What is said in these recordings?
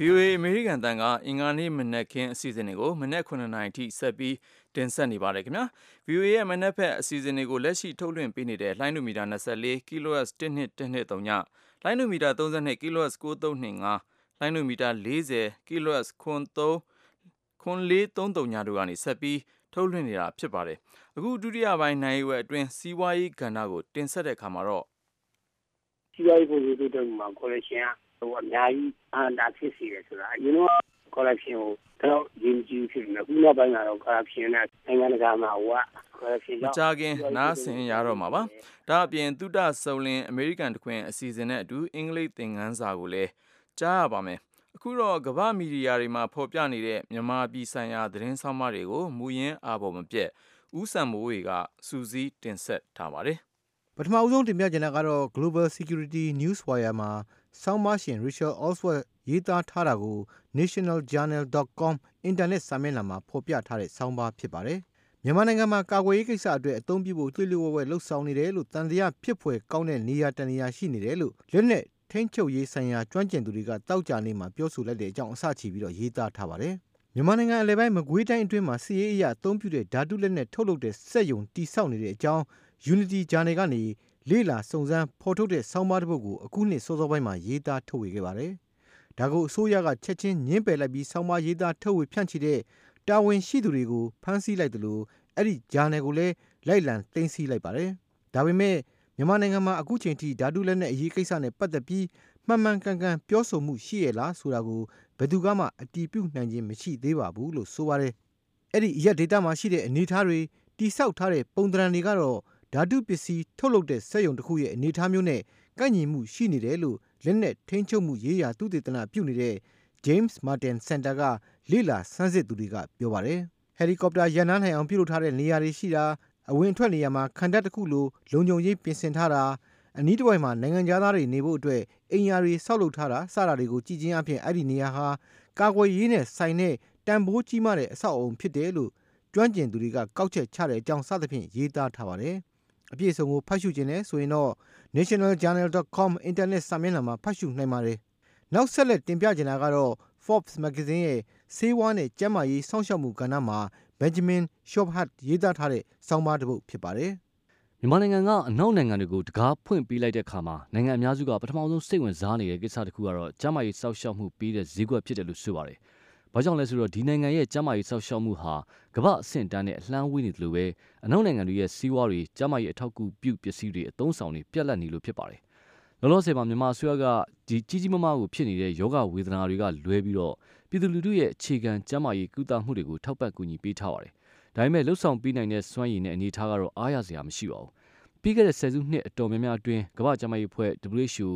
VOA အမေရိကန်တန်ကအင်္ဂါနေ့မနက်ခင်းအစီအစဉ်တွေကိုမနက်9:00နာရီထိဆက်ပြီးတင်ဆက်နေပါတယ်ခင်ဗျာ VOA ရဲ့မနက်ဖက်အစီအစဉ်တွေကိုလက်ရှိထုတ်လွှင့်ပေးနေတဲ့လိုင်းနူမီတာ24 kHz 1213ညလိုင်းနူမီတာ32 kHz 9325လိုင်းနူမီတာ40 kHz 93 9433ညတို့ကနေဆက်ပြီးထုတ်လွှင့်နေတာဖြစ်ပါတယ်အခုဒုတိယပိုင်းနိုင်ရွယ်အတွင်းစီးပွားရေးကဏ္ဍကိုတင်ဆက်တဲ့အခါမှာတော့စီးပွားရေးပုံစံတွေတုန်းမှာ collection က ဟိုအများကြီးအဟံတာဖြစ်စီတယ်ဆိုတာအရင်က corruption ကိုတော့ရင်းကြီးဖြစ်နေခုနောက်ပိုင်းကတော့ corruption နဲ့နိုင်ငံတကာမှာဟိုက corruption ကြောင့်ကြာခင်နားဆင်ရတော့မှာပါဒါအပြင်သုတစုံလင်အမေရိကန်တခွင်အစီအစဉ်နဲ့အတူအင်္ဂလိပ်သင်ခန်းစာကိုလည်းကြားရပါမယ်အခုတော့ကမ္ဘာမီဒီယာတွေမှာဖော်ပြနေတဲ့မြန်မာပြည်ဆိုင်ရာသတင်းဆောင်မတွေကိုမူရင်းအာပေါ်မပြတ်ဥဆံမိုးတွေကစူးစီးတင်ဆက်ထားပါတယ် ပထမအဆုံးတင်ပြချင်တာကတော့ Global Security Newswire မှာဆောင်းပါးရှင် Richard Oswald ရေးသားထားတာကို nationaljournal.com အင်တာနက်စာမျက်နှာမှာဖော်ပြထားတဲ့ဆောင်းပါးဖြစ်ပါတယ်။မြန်မာနိုင်ငံမှာကာကွယ်ရေးကိစ္စအတွက်အသုံးပြုဖို့လှိလျှို့ဝှက်ဝှက်လှုပ်ဆောင်နေတယ်လို့တန်တရားဖြစ်ဖွယ်ကောင်းတဲ့နေရာတနေရာရှိနေတယ်လို့လက်နက်ထိန်းချုပ်ရေးဆိုင်ရာကျွမ်းကျင်သူတွေကတောက်ကြနေမှာပြောဆိုလိုက်တဲ့အကြောင်းအစချီပြီးတော့ရေးသားထားပါတယ်။မြန်မာနိုင်ငံအလဲပိုင်းမကွေးတိုင်းအတွင်းမှာစီးရေးအရာအသုံးပြုတဲ့ဓာတုလက်နက်ထုတ်လုပ်တဲ့စက်ယုံတိစောက်နေတဲ့အကြောင်း Unity Journal ကနေ လေ့လာစုံစမ်းဖော်ထုတ်တဲ့ ဆောင်းပါးတစ်ပုဒ်ကို အခုနှစ်စောစောပိုင်းမှာ ရေးသားထုတ်ဝေခဲ့ပါတယ်။ဒါကို အစိုးရက ချက်ချင်းညှင်းပယ်လိုက်ပြီး ဆောင်းပါးရေးသားထုတ်ဝေဖြန့်ချီတဲ့ တာဝန်ရှိသူတွေကို ဖမ်းဆီးလိုက်တယ်လို့အဲ့ဒီဂျာနယ်ကိုလည်း လိုက်လံသိမ်းဆည်းလိုက်ပါတယ်။ဒါပေမဲ့ မြန်မာနိုင်ငံမှာ အခုချိန်ထိဓာတုလက်နက်အရေးကိစ္စနဲ့ ပတ်သက်ပြီး မှန်မှန်ကန်ကန်ပြောဆိုမှု ရှိရလားဆိုတာကို ဘယ်သူကမှ အတီးပြုတ်နိုင်ခြင်း မရှိသေးပါဘူးလို့ဆိုပါတယ်။အဲ့ဒီရက်ဒေတာမှာရှိတဲ့ အနေအထားတွေတိဆောက်ထားတဲ့ ပုံသဏ္ဍာန်တွေကတော့ ဓာတုပစ္စည်း ထုတ်လုပ်တဲ့ စက်ရုံတစ်ခုရဲ့ အနေအထားမျိုးနဲ့ ကိုက်ညီမှုရှိနေတယ်လို့ လက်နက်ထိန်းချုပ်မှုရေးရာ သုတေသနပြုနေတဲ့ James Martin Center က လေ့လာဆန်းစစ်သူတွေက ပြောပါတယ်။ဟယ်လီကော်ပတာရန်နားနိုင်အောင် ပြုလုပ်ထားတဲ့ နေရာတွေရှိတာ အဝင်အထွက်နေရာမှာ ခံတပ်တစ်ခုလို လုံခြုံရေးပြင်ဆင်ထားတာ အနီးတစ်ဝိုက်မှာ နိုင်ငံသားတွေနေဖို့အတွက် အိမ်ယာတွေ ဆောက်လုပ်ထားတာ စတာတွေကို ကြည်ချင်းအဖြစ်အဲ့ဒီနေရာဟာ ကာကွယ်ရေးနဲ့ဆိုင်တဲ့ တန်ဖိုးကြီးမားတဲ့ အဆောက်အအုံဖြစ်တယ်လို့ ကျွမ်းကျင်သူတွေက ကောက်ချက်ချတဲ့အကြောင်း စသဖြင့် ရေးသားထားပါတယ်။ အပြည့်အစုံကိုဖတ်ရှုခြင်းနဲ့ဆိုရင်တော့ nationaljournal.com အင်တာနက်စာမျက်နှာမှာဖတ်ရှုနိုင်ပါတယ်။နောက်ဆက်လက်တင်ပြချင်တာကတော့ Forbes magazine ရဲ့ဆေးဝါးနဲ့ကျန်းမာရေးစောင့်ရှောက်မှုကဏ္ဍမှာ Benjamin Shorthat ရေးသားထားတဲ့ဆောင်းပါးတစ်ပုဒ်ဖြစ်ပါတယ်။မြန်မာနိုင်ငံကအနောက်နိုင်ငံတွေကိုတကားဖွင့်ပေးလိုက်တဲ့အခါမှာနိုင်ငံအများစုကပထမဆုံးစိတ်ဝင်စားနေတဲ့ကိစ္စတစ်ခုကတော့ကျန်းမာရေးစောင့်ရှောက်မှုပေးတဲ့ဈေးကွက်ဖြစ်တယ်လို့ဆိုပါတယ်။ ဘာကြောင့်လဲဆိုတော့ဒီနိုင်ငံရဲ့ကျန်းမာရေးစောင့်ရှောက်မှုဟာကမ္ဘာအဆင့်တန်းနဲ့အလှမ်းဝေးနေတယ်လို့ပဲအနောက်နိုင်ငံတွေရဲ့စီးပွားတွေကျန်းမာရေးအထောက်အကူပြုပစ္စည်းတွေအသုံးဆောင်တွေပြက်လက်နေလို့ဖြစ်ပါတယ်။လောလောဆယ်မှာမြန်မာအစိုးရကဒီကြီးကြီးမားမားကိုဖြစ်နေတဲ့ယောဂဝေဒနာတွေကလွဲပြီးတော့ပြည်သူလူထုရဲ့အခြေခံကျန်းမာရေးကုသမှုတွေကိုထောက်ပံ့ကူညီပေးထားပါတယ်။ဒါပေမဲ့လှုပ်ဆောင်ပေးနိုင်တဲ့စွမ်းရည်နဲ့အနေအထားကတော့အားရစရာမရှိပါဘူး။ပြီးခဲ့တဲ့ဆယ်စုနှစ်အတော်များများအတွင်းကမ္ဘာ့ကျန်းမာရေးအဖွဲ့ WHO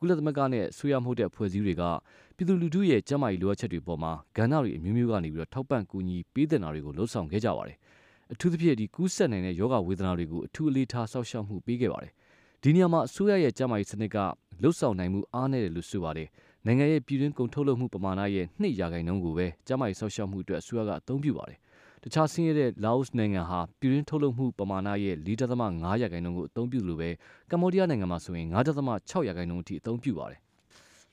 ကုလသမဂ္ဂနဲ့ဆွေးရမှုတဲ့ဖွဲ့စည်းတွေကပြည်သူလူထုရဲ့ကျန်းမာရေးလိုအပ်ချက်တွေပေါ်မှာကဏ္ဍတွေအမျိုးမျိုးကနေပြီးတော့ထောက်ပံ့ကူညီပေးတဲ့နာတွေကိုလှုံ့ဆော်ခဲ့ကြပါတယ်။အထူးသဖြင့်ဒီကူးစက်နိုင်တဲ့ယောဂဝေဒနာတွေကိုအထူးအလေးထားဆောက်ရှောက်မှုပေးခဲ့ပါတယ်။ဒီနေရာမှာအစိုးရရဲ့ကျန်းမာရေးစနစ်ကလှုပ်ဆောင်နိုင်မှုအားနည်းတယ်လို့ဆိုပါတယ်။နိုင်ငံရဲ့ပြည်တွင်းကုန်ထုတ်လုပ်မှုပမာဏရဲ့2ရာခိုင်နှုန်းကိုပဲကျန်းမာရေးဆောက်ရှောက်မှုအတွက်အစိုးရကအသုံးပြုပါတယ်။ တခြားဆင်းရဲတဲ့လာအိုနိုင်ငံဟာပြည်တွင်းထုတ်လုပ်မှုပမာဏရဲ့4.5ရာခိုင်နှုန်းကိုအသုံးပြုလို့ပဲကမ္ဘောဒီးယားနိုင်ငံမှာဆိုရင်9.6ရာခိုင်နှုန်းအထိအသုံးပြုပါတယ်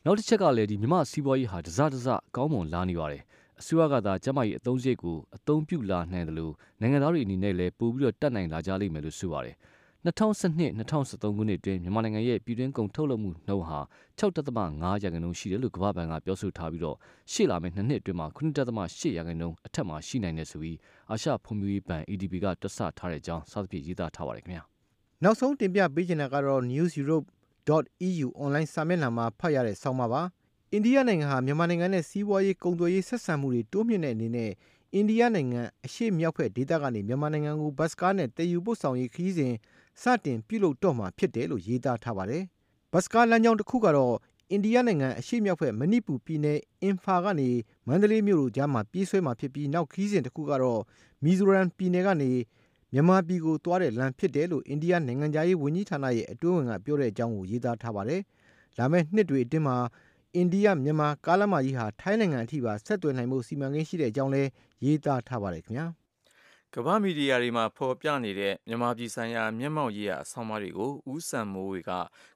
နောက်တစ်ချက်ကလည်းဒီမြမစီးပွားရေးဟာတစတစကောင်းမွန်လာနေပါတယ်အစိုးရကသာကျမကြီးအသုံးစရိတ်ကိုအသုံးပြုလာနိုင်တယ်လို့နိုင်ငံသားတွေအနေနဲ့လည်းပို့ပြီးတော့တတ်နိုင်လာကြလိမ့်မယ်လို့ဆိုပါတယ် 2012-2013ခုနှစ်အတွင်းမြန်မာနိုင်ငံရဲ့ပြည်တွင်းကုန်ထုတ်လုပ်မှုနှုန်းဟာ6.5ရာခိုင်နှုန်းရှိတယ်လို့ကမ္ဘာ့ဘဏ်ကပြောဆိုထားပြီးတော့ရှေ့လာမယ့်နှစ်နှစ်အတွင်းမှာ9.8ရာခိုင်နှုန်းအထက်မှာရှိနိုင်တယ်ဆိုပြီးအာရှဖွံ့ဖြိုးရေးဘဏ် ADB ကတွက်ဆထားတဲ့အကြောင်းစသဖြင့်ရေးသားထားပါတယ်ခင်ဗျာနောက်ဆုံးတင်ပြပေးချင်တာကတော့ News Europe .eu အွန်လိုင်းစာမျက်နှာမှာဖတ်ရတဲ့ဆောင်းပါးပါ။အိန္ဒိယနိုင်ငံဟာမြန်မာနိုင်ငံနဲ့စီးပွားရေးကုန်သွယ်ရေးဆက်ဆံမှုတွေတိုးမြှင့်တဲ့အနေနဲ့အိန္ဒိယနိုင်ငံအရှေ့မြောက်ဘက်ဒေသကနေမြန်မာနိုင်ငံကိုဘတ်စ်ကားနဲ့သယ်ယူပို့ဆောင်ရေးခရီးစဉ် စတင်ပြုလုပ်တော့မှာဖြစ်တယ်လို့ရေးသားထားပါတယ်။ဘတ်စ်ကားလမ်းကြောင်းတခုကတော့ အိန္ဒိယနိုင်ငံအရှေ့မြောက်ဘက် မဏိပူပြည်နယ် အင်ဖာကနေ မန္တလေးမြို့တို့ကြားမှာ ပြေးဆွဲမှာဖြစ်ပြီး နောက်ခရီးစဉ်တခုကတော့ မီဇိုရမ်ပြည်နယ်ကနေ မြန်မာပြည်ကိုသွားတဲ့လမ်းဖြစ်တယ်လို့ အိန္ဒိယနိုင်ငံခြားရေးဝန်ကြီးဌာနရဲ့ အတွင်းဝန်က ပြောတဲ့အကြောင်းကို ရေးသားထားပါတယ်။လာမယ့်နှစ်တွေအတွင်းမှာ အိန္ဒိယမြန်မာ ကားလမ်းမကြီးဟာ ထိုင်းနိုင်ငံအထိပါ ဆက်သွယ်နိုင်မှုစီမံကိန်းရှိတဲ့အကြောင်းလည်း ရေးသားထားပါတယ်ခင်ဗျာ ကမ္ဘာမီဒီယာတွေမှာဖော်ပြနေတဲ့မြန်မာပြည်ဆိုင်ရာမျက်မှောက်ရေးရာအဆောင်အမတွေကိုဦးစံမိုးဝေက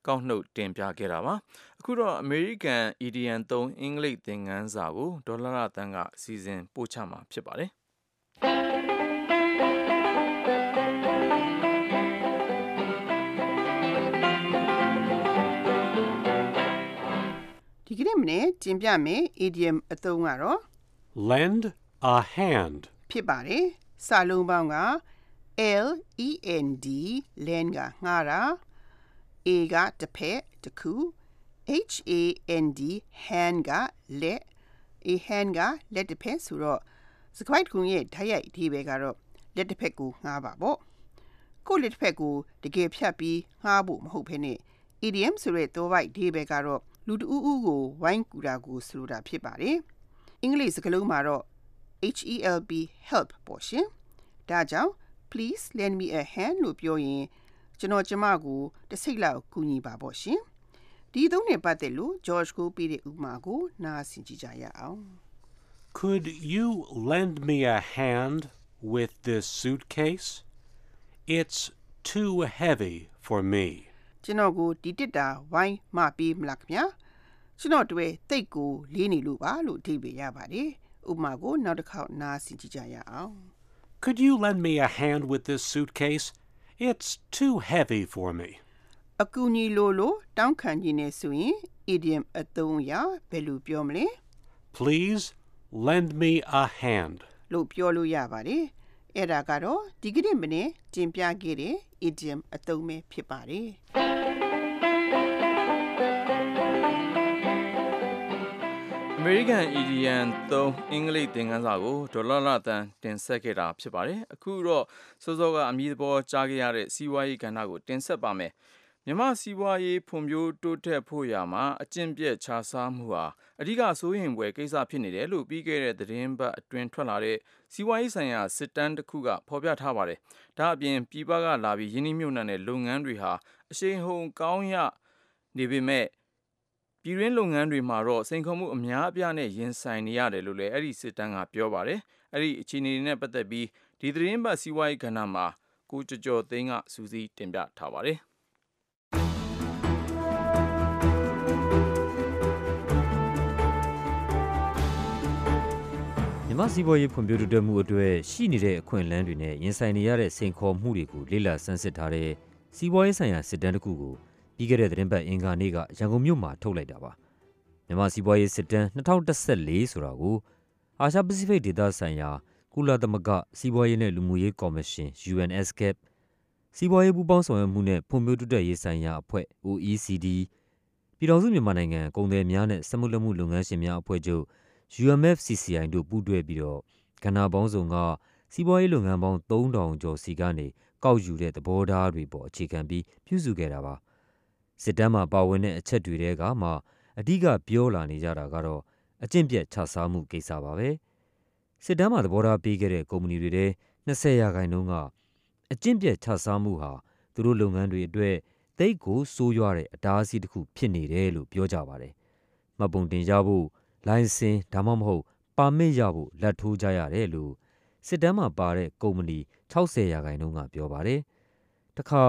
ကောက်နှုတ်တင်ပြခဲ့တာပါအခုတော့အမေရိကန် EDN 3အင်္ဂလိပ်သင်ခန်းစာကိုဒေါ်လာရတန်းကစီစဉ်ပို့ချမှာဖြစ်ပါတယ်ဒီကနေ့မနေ့ကျင်ပြမယ် idiom အသုံးကတော့ lend a hand ဖြစ်ပါတယ် စာလုံးပေါင်းက L E N D lend ကငှားတာ A ကတစ်ဖက်တစ်ခု H A N D hand ကလက် A hand ကလက်တစ်ဖက်ဆိုတော့စကွိုက်ကွန်ရဲ့ဓာတ်ရိုက်အဓိပ္ပာယ်ကတော့လက်တစ်ဖက်ကိုငှားပါပေါ့ကိုယ့်လက်တစ်ဖက်ကိုတကယ်ဖြတ်ပြီးငှားဖို့မဟုတ်ဘဲနဲ့ idiom ဆိုတဲ့သောဘိုက်အဓိပ္ပာယ်ကတော့လူတဦးဦးကိုဝိုင်းကူတာကိုဆိုလိုတာဖြစ်ပါတယ်အင်္ဂလိပ်စကားလုံးမှာတော့ HELP help ပေါ့ရှင်ဒါကြောင့် please lend me a hand လို့ပြောရင်ကျွန်တော်ကျမကိုတစ်စိတ်လောက်ကူညီပါပေါ့ရှင်ဒီသုံးနဲ့ပတ်သက်လို့ George ကိုပေးတဲ့ဥပမာကိုနားဆင်ကြည့်ကြရအောင် Could you lend me a hand with this suitcase? It's too heavy for me. ကျွန်တော်ကိုဒီတစ်တာဝိုင်းမပေးမလားခင်ဗျာကျွန်တော်တွေ့တိတ်ကိုလေးနေလို့ပါလို့အဓိပ္ပာယ်ရပါတယ် ဥပမာကိုနောက်တစ်ခေါက်နားဆင်ကြည့်ကြရအောင် Could you lend me a hand with this suitcase? It's too heavy for me. အကူအညီလိုလိုတောင်းခံခြင်းနဲ့ဆိုရင် idiom အသုံးအရဘယ်လိုပြောမလဲ Please lend me a hand. လို့ပြောလို့ရပါတယ်အဲ့ဒါကတော့ဒီကနေ့မနေ့ကျင်ပြခဲ့တဲ့ idiom အသုံးပဲဖြစ်ပါတယ် မေရိကန် EDN 3အင်္ဂလိပ်သင်ခန်းစာကိုဒေါ်လာလာတန်တင်ဆက်ခဲ့တာဖြစ်ပါတယ်အခုတော့စောစောကအမည်သဘောကြားခဲ့ရတဲ့စီးပွားရေးကဏ္ဍကိုတင်ဆက်ပါမယ်မြန်မာစီးပွားရေးဖွံ့ဖြိုးတိုးတက်ဖို့ရာမှာအကျင့်ပြည့်ခြားစားမှုဟာအဓိကစိုးရင်ပွဲကိစ္စဖြစ်နေတယ်လို့ပြီးခဲ့တဲ့သတင်းပတ်အတွင်းထွက်လာတဲ့စီးပွားရေးဆိုင်ရာစစ်တမ်းတစ်ခုကဖော်ပြထားပါတယ်။ဒါအပြင်ပြည်ပကလာပြီးယင်းနှိမ့်မြုပ်နှံတဲ့လုပ်ငန်းတွေဟာအရှိန်ဟုန်ကောင်းရနေပေမဲ့ ပြည်ရင်းလုပ်ငန်းတွေမှာတော့စိန်ခေါ်မှုအများအပြားနဲ့ရင်ဆိုင်နေရတယ်လို့လည်းအဲ့ဒီစစ်တမ်းကပြောပါတယ်။အဲ့ဒီအခြေအနေတွေနဲ့ပတ်သက်ပြီးဒီသတင်းပတ်စီးပွားရေးကဏ္ဍမှာကိုကျော်ကျော်သိန်းကစူးစီးတင်ပြထားပါတယ်။မြန်မာစီးပွားရေးဖွံ့ဖြိုးတိုးတက်မှုအတွက်ရှိနေတဲ့အခွင့်အလမ်းတွေနဲ့ရင်ဆိုင်နေရတဲ့စိန်ခေါ်မှုတွေကိုလေ့လာဆန်းစစ်ထားတဲ့စီးပွားရေးဆိုင်ရာစစ်တမ်းတစ်ခုကို ပြီးခဲ့တဲ့သတင်းပတ်အင်္ဂါနေ့ကရန်ကုန်မြို့မှာထုတ်လိုက်တာပါမြန်မာစီးပွားရေးစစ်တမ်း2014ဆိုတာကိုအာရှပစိဖိတ်ဒေသဆိုင်ရာကုလသမဂ္ဂစီးပွားရေးနဲ့လူမှုရေးကော်မရှင် UNSCAP စီးပွားရေးပူးပေါင်းဆောင်ရွက်မှုနဲ့ဖွံ့ဖြိုးတိုးတက်ရေးဆိုင်ရာအဖွဲ့ OECD ပြည်ထောင်စုမြန်မာနိုင်ငံကုန်သည်များနဲ့စက်မှုလက်မှုလုပ်ငန်းရှင်များအဖွဲ့ချုပ် UMFCCI တို့ပူးတွဲပြီးတော့ကဏ္ဍပေါင်းစုံကစီးပွားရေးလုပ်ငန်းပေါင်း3000ကျော်စီကနေကောက်ယူတဲ့သဘောထားတွေပေါ်အခြေခံပြီးပြုစုခဲ့တာပါ စစ်တမ်းမှာပါဝင်တဲ့အချက်တွေထဲကမှအဓိကပြောလာနေကြတာကတော့အကျင့်ပြတ်ခြစားမှုကိစ္စပါပဲစစ်တမ်းမှာသဘောထားပေးခဲ့တဲ့ကုမ္ပဏီတွေထဲ20ရာခိုင်နှုန်းကအကျင့်ပြတ်ခြစားမှုဟာသူတို့လုပ်ငန်းတွေအတွက်သိပ်ကိုဆိုးရွားတဲ့အတားအဆီးတစ်ခုဖြစ်နေတယ်လို့ပြောကြပါတယ်မှတ်ပုံတင်ရဖို့လိုင်စင်ဒါမှမဟုတ်ပါမစ်ရဖို့လက်ထိုးကြရတယ်လို့စစ်တမ်းမှာပါတဲ့ကုမ္ပဏီ60ရာခိုင်နှုန်းကပြောပါတယ်။တခါ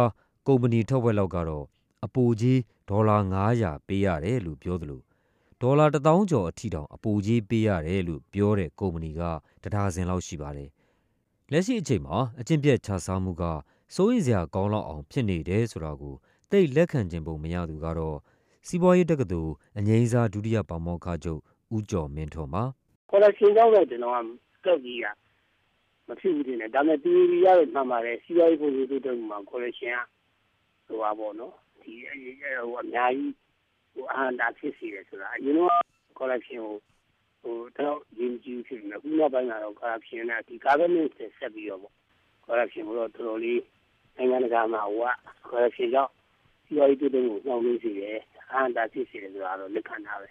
ကုမ္ပဏီထုတ်ဝက်လောက်ကတော့ အပိုကြီးဒေါ်လာ900ပေးရတယ်လို့ပြောသလိုဒေါ်လာ1000ကျော်အထိတောင်အပိုကြီးပေးရတယ်လို့ပြောတဲ့ကုမ္ပဏီကတဒါဇင်လောက်ရှိပါတယ်။လက်ရှိအချိန်မှာအကျင့်ပြတ်ခြစားမှုကစိုးရိမ်စရာကောင်းလောက်အောင်ဖြစ်နေတယ်ဆိုတာကိုသိလက်ခံခြင်းပုံမရသူကတော့စီးပွားရေးတက္ကသိုလ်အငိမ့်စားဒုတိယပါမောက္ခချုပ်ဦးကျော်မင်းထွန်းပါ collection ကြောင့်တော့ကျွန်တော်ကစက်ကြီးကမဖြစ်ဘူးတင်တယ်ဒါပေမဲ့ theory ရတော့မှန်ပါတယ်စီးပွားရေးပုံစံတိုးတက်မှုမှာ collection ကဟိုပါပေါ့နော် ဒီဟိုအများကြီးဟိုအဟံတာဖြစ်စီတယ်ဆိုတာအရင်က collection ကိုဟိုတော့ရင်းကြီးဖြစ်နေခုနောက်ပိုင်းကတော့ corruption နဲ့ဒီ government ဆက်ပြီးတော့ပေါ့ corruption ကိုတော့တော်တော်လေးနိုင်ငံတကာမှာဟိုက corruption ကြောင့်စီးပွားရေးတိုးတက်မှုနှောင့်နှေးစေတယ်အဟံတာဖြစ်စေတယ်ဆိုတာတော့လက်ခံထားပဲ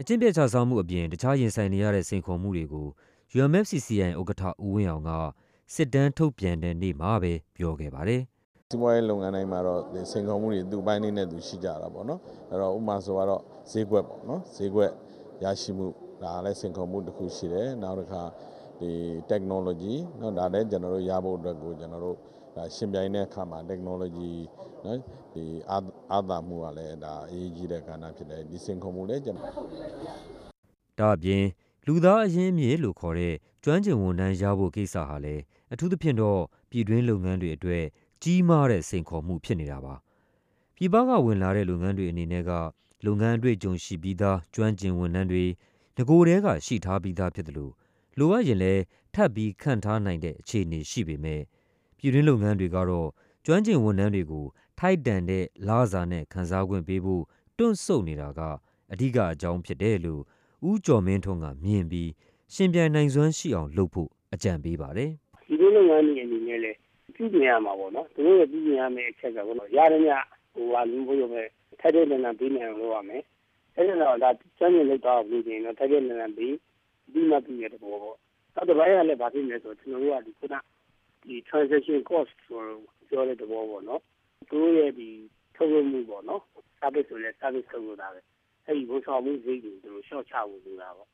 အကျင့်ပြတ်ခြစားမှုအပြင်တခြားရင်ဆိုင်နေရတဲ့စိန်ခေါ်မှုတွေကို UMFCCI ဥက္ကဋ္ဌဦးဝင်းအောင်ကစစ်တမ်းထုတ်ပြန်တဲ့နေ့မှာပဲပြောခဲ့ပါတယ်။ စီးပွားရေးလုပ်ငန်းတိုင်းမှာတော့ဒီစိန်ခေါ်မှုတွေသူ့ပိုင်းလေးနဲ့သူရှိကြတာပေါ့နော်အဲ့တော့ဥပမာဆိုတော့ဈေးကွက်ပေါ့နော်ဈေးကွက်ရရှိမှုဒါလည်းစိန်ခေါ်မှုတစ်ခုရှိတယ်နောက်တစ်ခါ ဒီ technology เนาะဒါလည်းကျွန်တော်တို့ရဖို့အတွက်ကိုကျွန်တော်တို့ဒါရှင်ပြိုင်တဲ့အခါမှာ technology เนาะဒီအာအာသာမှုကလည်းဒါအရေးကြီးတဲ့ကဏ္ဍဖြစ်တယ်ဒီစင်ခုံမှုလည်းကျွန်တော် ဒါအပြင်လူသားအရင်းအမြစ်လို့ခေါ်တဲ့ကျွမ်းကျင်ဝန်ထမ်းရဖို့ကိစ္စဟာလည်းအထူးသဖြင့်တော့ပြည်တွင်းလုပ်ငန်းတွေအတွက် ကြီးမားတဲ့စိန်ခေါ်မှုဖြစ်နေတာပါပြည်ပကဝင်လာတဲ့လုပ်ငန်းတွေအနေနဲ့ကလုပ်ငန်းအတွေ့အကြုံရှိပြီးသားကျွမ်းကျင်ဝန်ထမ်းတွေငကိုယ်တည်းကရှိထားပြီးသားဖြစ်တယ်လို့လိုအပ်ရင်လည်းထပ်ပြီးခန့်ထားနိုင်တဲ့အခြေအနေရှိပေမဲ့ပြည်တွင်းလုပ်ငန်းတွေကတော့ကျွမ်းကျင်ဝန်ထမ်းတွေကိုထိုက်တန်တဲ့လစာနဲ့ခံစား권ပေးဖို့တွန့်ဆုတ်နေတာကအဓိကအကြောင်းဖြစ်တယ်လို့ဦးကျော်မင်းထွန်းကမြင်ပြီးရှင်ပြန်နိုင်စွမ်းရှိအောင်လုပ်ဖို့အကြံပေးပါတယ်။ဒီလိုလုပ်ငန်းတွေအနေနဲ့လည်း ပြုပြင်ရမှာပေါ့နော်သူတို့ရဲ့ပြုပြင်ရမယ့်အချက်ကကတော့ရရမြဟိုဟာလူဘိုးရုံပဲထိုက်တဲ့လန်ပေးနိုင်အောင်လုပ်ရမယ်အဲ့ဒါတော့ဒါစမ်းနေလောက်တော့လို့ကျင်တော့ထိုက်တဲ့လန်ပေးဒီမှပြည့်တဲ့ဘောပေါ့နောက်တစ်ပိုင်းကလည်းဗာဖြစ်နေဆိုကျွန်တော်တို့ကဒီခုနဒီ transaction cost ဆိုပြောတဲ့ဘောပေါ့နော်သူတို့ရဲ့ဒီထုတ်လုပ်မှုပေါ့နော် service ဆိုလဲ service ထုတ်လို့တာပဲအဲ့ဒီဝန်ဆောင်မှုဈေးတွေသူတို့ short ချဖို့လိုတာပေါ့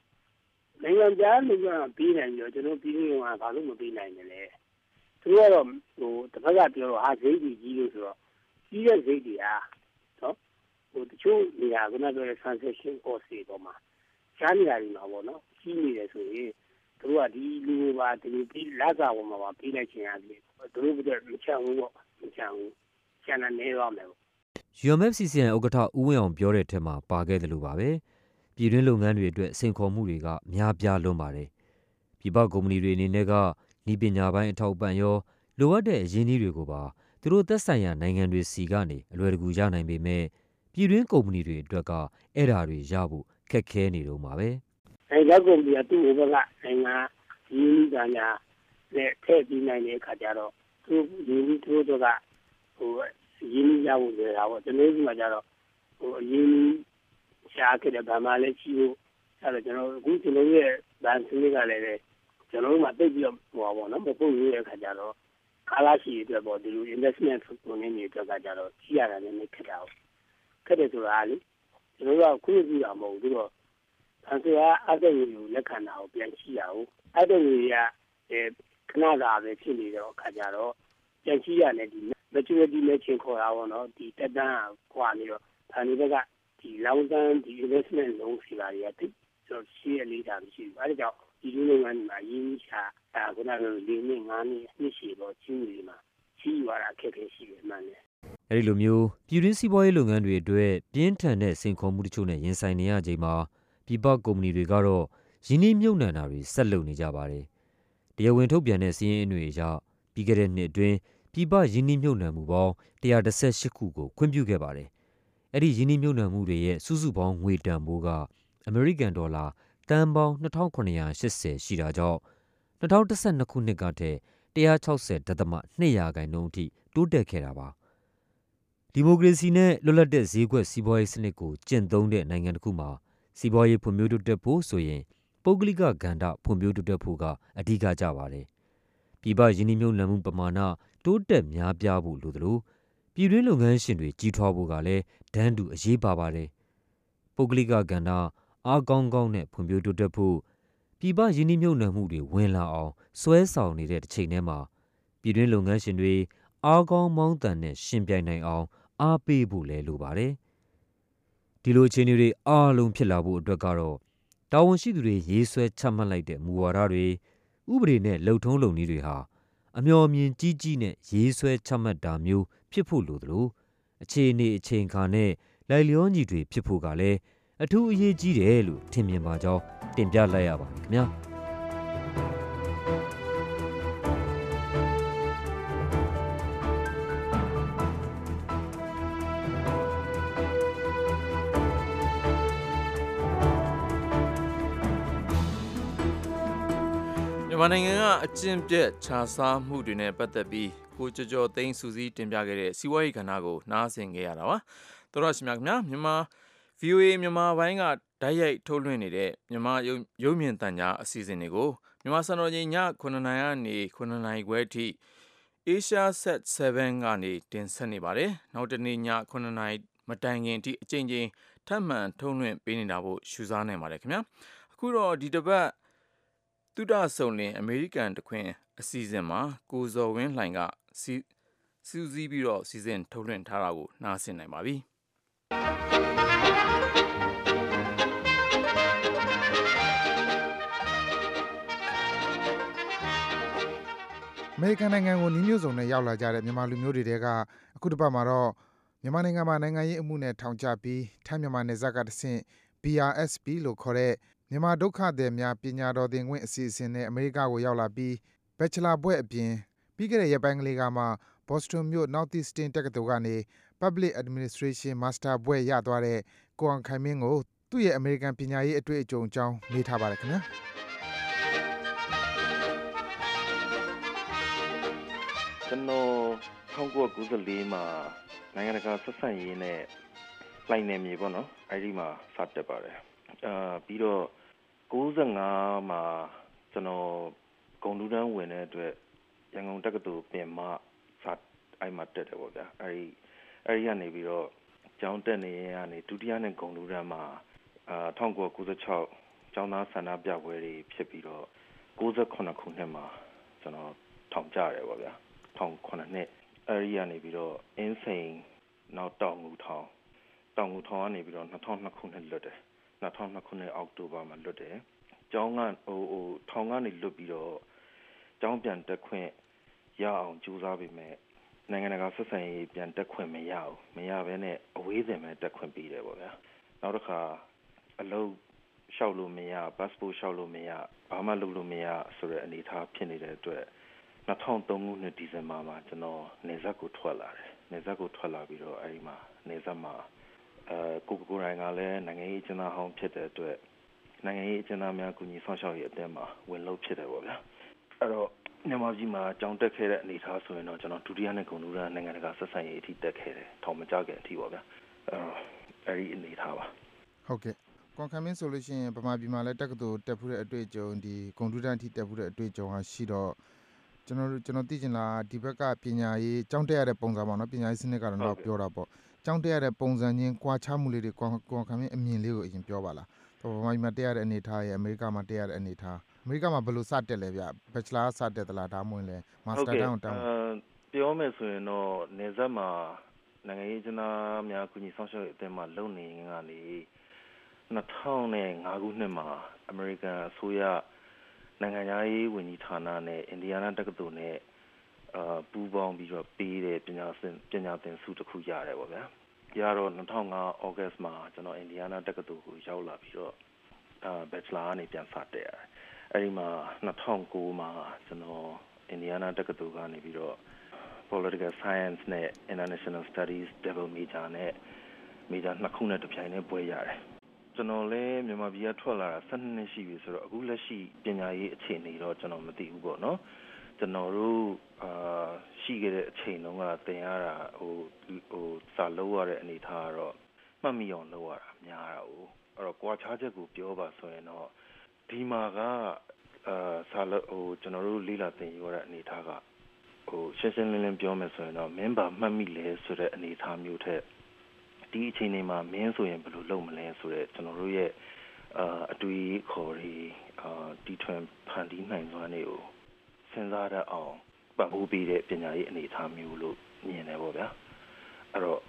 နိုင်ငံခြားလူကပြီးနိုင်ပြီးတော့ကျွန်တော်ပြီးနေမှာဘာလို့မပြီးနိုင်ကြလဲ သူကတော့ဟိုတစ်ဖက်ကပြောတော့ဟာဈေးကြီးကြီးလို့ဆိုတော့ကြီးတဲ့ဈေးတွေဟာနော်ဟိုတချို့နေရာကနပြောတဲ့ transaction cost တွေပေါ်မှာရှားနေရာတွေမှာပေါ့နော်ကြီးနေတယ်ဆိုရင်သူကဒီလူပါဒီပြီးလာစားပေါ်မှာပါပြီးလိုက်ချင်ရတယ်သူတို့ကမချမ်းဘူးပေါ့မချမ်းဘူးချမ်းနေတော့မယ် UMFCCI ဥက္ကဋ္ဌဦးဝင်းအောင်ပြောတဲ့ထက်မှာပါခဲ့တယ်လို့ပါပဲပြည်တွင်းလုပ်ငန်းတွေအတွက်စိန်ခေါ်မှုတွေကများပြားလွန်းပါတယ်ပြည်ပကုမ္ပဏီတွေအနေနဲ့က ဤပညာပိုင်း အထောက်အပံ့ရော လိုအပ်တဲ့ အရင်းအနှီးတွေကိုပါ သူတို့သက်ဆိုင်ရာ နိုင်ငံတွေစီကနေ အလွယ်တကူ ရနိုင်ပေမဲ့ပြည်တွင်းကုမ္ပဏီတွေအတွက်က အဲ့ဓာတွေရဖို့ ခက်ခဲနေတော့မှာပဲ နိုင်ငံကုမ္ပဏီက သူ့ဘက်က နိုင်ငံရင်းနှီးကြညာနဲ့ ထည့်ပြီးနိုင်တဲ့အခါကျတော့ သူရင်းနှီးသူတို့ကဟိုရင်းနှီးရဖို့ လွယ်တာပေါ့ ကျွန်တော်တို့ကကျတော့ဟိုရင်းနှီးရှားခဲ့တဲ့ဗမာလည်းရှိဖို့အဲ့တော့ကျွန်တော်အခု ကျွန်တော်ရဲ့ဗန်စနစ်ကလည်း ကျွန်တော်တို့မှတိတ်ပြီးတော့ဟိုပါပေါ့နော်မပုတ်ရတဲ့အခါကျတော့ကာလာရှိအတွက်ပေါ့ဒီလို investment ပုံနေနေအတွက်ကကြတော့ကြီးရတာလည်းခက်တာပေါ့ခက်တယ်ဆိုတာလေကျွန်တော်တို့ကခွင့်ပြုတာမဟုတ်ဘူးသူတော့ဆန်စရာအတဲ့ကိုလက်ခံတာကိုပြန်ရှိရအောင်အဲ့တဲ့ကြီးကအဲခဏသာပဲဖြစ်နေတော့အခါကျတော့ပြန်ရှိရတယ်ဒီ maturity နဲ့ချင်းခေါ်တာပေါ့နော်ဒီတက်တန်းကွာနေတော့ဒါနေဘက်ကဒီ long term ဒီ investment လုံးစီပါတွေကတိဆိုရှိရလေးတာမရှိဘူးအဲဒါကြောင့် ဒီလိုလုပ်ငန်းတွေမှာရင်းနှီးချအဲခုနကလို၄နှစ်၅နှစ်နှစ်ရှည်တော့ချင်းတွေမှာကြီးရတာအခက်အခဲရှိတယ်မှန်တယ်အဲဒီလိုမျိုးပြည်တွင်းစီးပွားရေးလုပ်ငန်းတွေအတွက်ပြင်းထန်တဲ့စိန်ခေါ်မှုတချို့နဲ့ရင်ဆိုင်နေရချိန်မှာပြည်ပကုမ္ပဏီတွေကတော့ရင်းနှီးမြှုပ်နှံတာတွေဆက်လုပ်နေကြပါတယ်။တရားဝင်ထုတ်ပြန်တဲ့စီးရင်အတွေအရပြီးခဲ့တဲ့နှစ်အတွင်းပြည်ပရင်းနှီးမြှုပ်နှံမှုပေါင်း118ခုကိုခွင့်ပြုခဲ့ပါတယ်။အဲ့ဒီရင်းနှီးမြှုပ်နှံမှုတွေရဲ့စုစုပေါင်းငွေတန်ဖိုးကအမေရိကန်ဒေါ်လာ တန်ပေါင်း2980ရှိတာကြောင့်2012ခုနှစ်ကတည်း160.2ရာခိုင်နှုန်းအထိတိုးတက်ခဲ့တာပါ။ဒီမိုကရေစီနဲ့လွတ်လပ်တဲ့ဈေးကွက်စီးပွားရေးစနစ်ကိုကျင့်သုံးတဲ့နိုင်ငံတစ်ခုမှာစီးပွားရေးဖွံ့ဖြိုးတိုးတက်ဖို့ဆိုရင်ပုဂ္ဂလိကကဏ္ဍဖွံ့ဖြိုးတိုးတက်ဖို့ကအဓိကကျပါတယ်။ပြည်ပရင်းနှီးမြှုပ်နှံမှုပမာဏတိုးတက်များပြားဖို့လိုသလိုပြည်တွင်းလုပ်ငန်းရှင်တွေကြီးထွားဖို့ကလည်းတန်းတူအရေးပါပါတယ်။ပုဂ္ဂလိကကဏ္ဍ အားကောင်းကောင်းနဲ့ ဖွံ့ဖြိုးတိုးတက်ဖို့ ပြည်ပ ရင်းနှီးမြှုပ်နှံမှုတွေ ဝင်လာအောင် ဆွဲဆောင်နေတဲ့တစ်ချိန်တည်းမှာ ပြည်တွင်းလုပ်ငန်းရှင်တွေ အားကောင်းမောင်းသန်နဲ့ရှင်ပြိုင်နိုင်အောင် အားပေးဖို့လည်း လိုပါတယ်။ဒီလိုအခြေအနေတွေ အားလုံးဖြစ်လာဖို့အတွက်ကတော့ တာဝန်ရှိသူတွေ ရေးဆွဲချမှတ်လိုက်တဲ့ မူဝါဒတွေ ဥပဒေနဲ့ လုပ်ထုံးလုပ်နည်းတွေဟာ အမျှော်အမြင်ကြီးကြီးနဲ့ ရေးဆွဲချမှတ်တာမျိုး ဖြစ်ဖို့လိုသလို အခြေအနေ အချိန်အခါနဲ့ လိုက်လျောညီတွေဖြစ်ဖို့ကလည်း အထူးအရေးကြီးတယ်လို့ထင်မြင်ပါကြောင်းတင်ပြလိုက်ရပါတယ်ခင်ဗျာ။မြန်မာနိုင်ငံကအကျင့်ပြက်ခြားစားမှုတွေနဲ့ပတ်သက်ပြီးကိုကျော်ကျော်သိန်းစူးစီးတင်ပြခဲ့တဲ့စီးပွားရေးကဏ္ဍကိုနားဆင်ခဲ့ရတာပါ။သောရရှိမြခင်ဗျာမြန်မာ VOA မြန်မာပိုင်းကဓာတ်ရိုက်ထုတ်လွှင့်နေတဲ့မြန်မာရုပ်ရုပ်မြင်သံကြားအစီအစဉ်တွေကိုမြန်မာစံတော်ချိန်ည9:00နာရီကနေ9:00နာရီခွဲအထိ Asia Set 7ကနေတင်ဆက်နေပါတယ်။နောက်တနေ့ည9:00နာရီမတိုင်ခင်အထိအချိန်ချင်းထပ်မံထုတ်လွှင့်ပေးနေတာဖို့ရှုစားနိုင်ပါတယ်ခင်ဗျာ။အခုတော့ဒီတစ်ပတ်တုဒ္ဒဆုံလင်အမေရိကန်တခွင်အစီအစဉ်မှာကိုဇော်ဝင်းလှိုင်ကစီစူးစီးပြီးတော့စီစဉ်ထုတ်လွှင့်ထားတာကိုနားဆင်နိုင်ပါပြီ အမေရိကန်နိုင်ငံကို နည်းမျိုးစုံနဲ့ ရောက်လာကြတဲ့ မြန်မာလူမျိုးတွေထဲက အခုတစ်ပတ်မှာတော့ မြန်မာနိုင်ငံမှာ နိုင်ငံရေးအမှုနဲ့ ထောင်ချပြီး ထိုင်းမြန်မာနယ်စပ်ကတဆင့် BRSP လို့ခေါ်တဲ့ မြန်မာဒုက္ခသည်များ ပညာတော်သင်ခွင့် အစီအစဉ်နဲ့ အမေရိကကို ရောက်လာပြီး Bachelor ဘွဲ့အပြင် ပြီးခဲ့တဲ့ ရက်ပိုင်းကလေးကမှ Boston မြို့ Northeastern တက္ကသိုလ်ကနေ Public Administration Master ဘွဲ့ရသွားတဲ့ ကိုအောင်ခိုင်မင်းကို သူ့ရဲ့ အမေရိကန်ပညာရေးအတွေ့အကြုံအကြောင်း မေးထားပါတယ်ခင်ဗျာ။ကျွန်တော်1994မှာ နိုင်ငံတကာဆက်ဆံရေးနဲ့လိုင်နယ်မြေပေါ့နော် အဲ့ဒီမှာ စတက်ပါတယ်အာပြီးတော့95မှာ ကျွန်တော် ဂုံတူးတန်းဝင်တဲ့အတွက် ရန်ကုန်တက္ကသိုလ်ပြင်မစအဲ့မှာ တက်တယ်ပေါ့ဗျာ အဲ့ဒီ အဲ့ဒီကနေပြီးတော့ကျောင်းတက်နေရကနေဒုတိယနဲ့ဂုံတူးတန်းမှာအာ1996ကျောင်းသားဆန္ဒပြပွဲတွေဖြစ်ပြီးတော့68ခုနှစ်မှာကျွန်တော်ထောင်ကြရတယ်ပေါ့ဗျာ2009နှစ်အဲဒီကနေပြီးတော့အင်းစိန်နောက်တောင်ငူထောင်တောင်ငူထောင်ကနေပြီးတော့2002ခုနှစ်လွတ်တယ်2002ခုနှစ်အောက်တိုဘာမှာလွတ်တယ်ကျောင်းကဟိုဟိုထောင်ကနေလွတ်ပြီးတော့ကျောင်းပြန်တက်ခွင့်ရအောင်ကြိုးစားပေမဲ့ နိုင်ငံတကာဆက်ဆံရေးပြန်တက်ခွင့်မရဘူးမရဘဲနဲ့အဝေးစင်ပဲတက်ခွင့်ပေးတယ်ပေါ့ဗျာနောက်တစ်ခါအလုပ်လျှောက်လို့မရ passport လျှောက်လို့မရဘာမှလုပ်လို့မရဆိုတဲ့အနေအထားဖြစ်နေတဲ့အတွက်2003ခုနှစ်ဒီဇင်ဘာမှာကျွန်တော်နေဆက်ကိုထွက်လာတယ်နေဆက်ကိုထွက်လာပြီးတော့အဲဒီမှာနေဆက်မှာအဲကိုကိုရိုင်းကလည်းနိုင်ငံရေးကျင်းသားဟောင်းဖြစ်တဲ့အတွက်နိုင်ငံရေးကျင်းသားများကူညီဆောင်ရှောက်ရေးအသင်းမှာဝင်လို့ဖြစ်တယ်ပေါ့ဗျာအဲ့တော့ မြန်မာပြည်မှာကြောင်းတက်ခဲ့တဲ့အနေအထားဆိုရင်တော့ကျွန်တော်ဒုတိယနဲ့ဂုဏ်ထူးရနိုင်ငံတကာဆက်ဆံရေးအထိတက်ခဲ့တယ်ထောင်မကြခင်အထိပေါ့ဗျာအဲ့ဒီအနေအထားပါဟုတ်ကဲ့ကွန်ခမင်းဆိုလို့ရှိရင်ဗမာပြည်မှာလည်းတက္ကသိုလ်တက်ဖူးတဲ့အတွေ့အကြုံဒီကွန်ပျူတာအထိတက်ဖူးတဲ့အတွေ့အကြုံဟာရှိတော့ကျွန်တော်တို့ကျွန်တော်သိချင်တာဒီဘက်ကပညာရေးကျောင်းတက်ရတဲ့ပုံစံပေါ့နော်ပညာရေးစနစ်ကတော့တော့ပြောတာပေါ့ကျောင်းတက်ရတဲ့ပုံစံချင်းကွာခြားမှုလေးတွေကွန်ကွန်ခမင်းအမြင်လေးကိုအရင်ပြောပါလားဟိုဗမာပြည်မှာတက်ရတဲ့အနေထားရဲ့အမေရိကမှာတက်ရတဲ့အနေထား အမေရိကမှာဘယ်လိုစတက်လဲဗျ Bachelor စတက်သလားဒါမှမဟုတ်လဲ Master တောင်းတောင်းပြောမယ်ဆိုရင်တော့နေဆက်မှာနိုင်ငံရေးကျနာများကူညီဆောင်ရှောက်ရေးအသင်းမှာလုပ်နေငကနေ2005ခုနှစ်မှာအမေရိကန်အစိုးရနိုင်ငံရေးဝန်ကြီးဌာနနဲ့အင်ဒီယားနာတက္ကသိုလ်နဲ့အာပူးပေါင်းပြီးတော့ပေးတဲ့ပညာသင်ပညာသင်ဆုတစ်ခုရတယ်ပေါ့ဗျာ။ရတော့2005 August မှာကျွန်တော်အင်ဒီယားနာတက္ကသိုလ်ကိုရောက်လာပြီးတော့အာ Bachelor ကနေပြန်စတက်ရတယ်။ အဲဒီမှာ2009မှာကျွန်တော်အင်ဒီယားနာတက္ကသိုလ်ကနေပြီးတော့ political science နဲ့ international studies double major နဲ့ major နှစ်ခုနဲ့တပြိုင်တည်းပွဲရတယ်ကျွန်တော်လည်းမြန်မာပြည်ကထွက်လာတာ12နှစ်ရှိပြီဆိုတော့အခုလက်ရှိပညာရေးအခြေအနေတော့ကျွန်တော်မသိဘူးပေါ့နော်ကျွန်တော်တို့အာရှိခဲ့တဲ့အချိန်တုန်းကသင်ရတာဟိုဟိုစာလုံးရတဲ့အနေထားကတော့မှတ်မိအောင်လုပ်ရတာများတာ哦အဲ့တော့ကြွားချချက်ကိုပြောပါဆိုရင်တော့ ဒီမှာကအာစာလုံးဟိုကျွန်တော်တို့လေးလာသင်ရတဲ့အနေထားကဟိုရှင်းရှင်းလင်းလင်းပြောမယ်ဆိုရင်တော့မင်းပါမှတ်မိလဲဆိုတဲ့အနေအထားမျိုးထက်ဒီအချိန်တွေမှာမင်းဆိုရင်ဘယ်လိုလုပ်မလဲဆိုတော့ကျွန်တော်တို့ရဲ့အာအတွေ့အခေါ်တွေအာတီထွင်ဖန်တီးနိုင်စွမ်းတွေကိုစဉ်းစားတတ်အောင်ပံ့ပိုးပေးတဲ့ပညာရေးအနေအထားမျိုးလို့မြင်တယ်ပေါ့ဗျာအဲ့တော့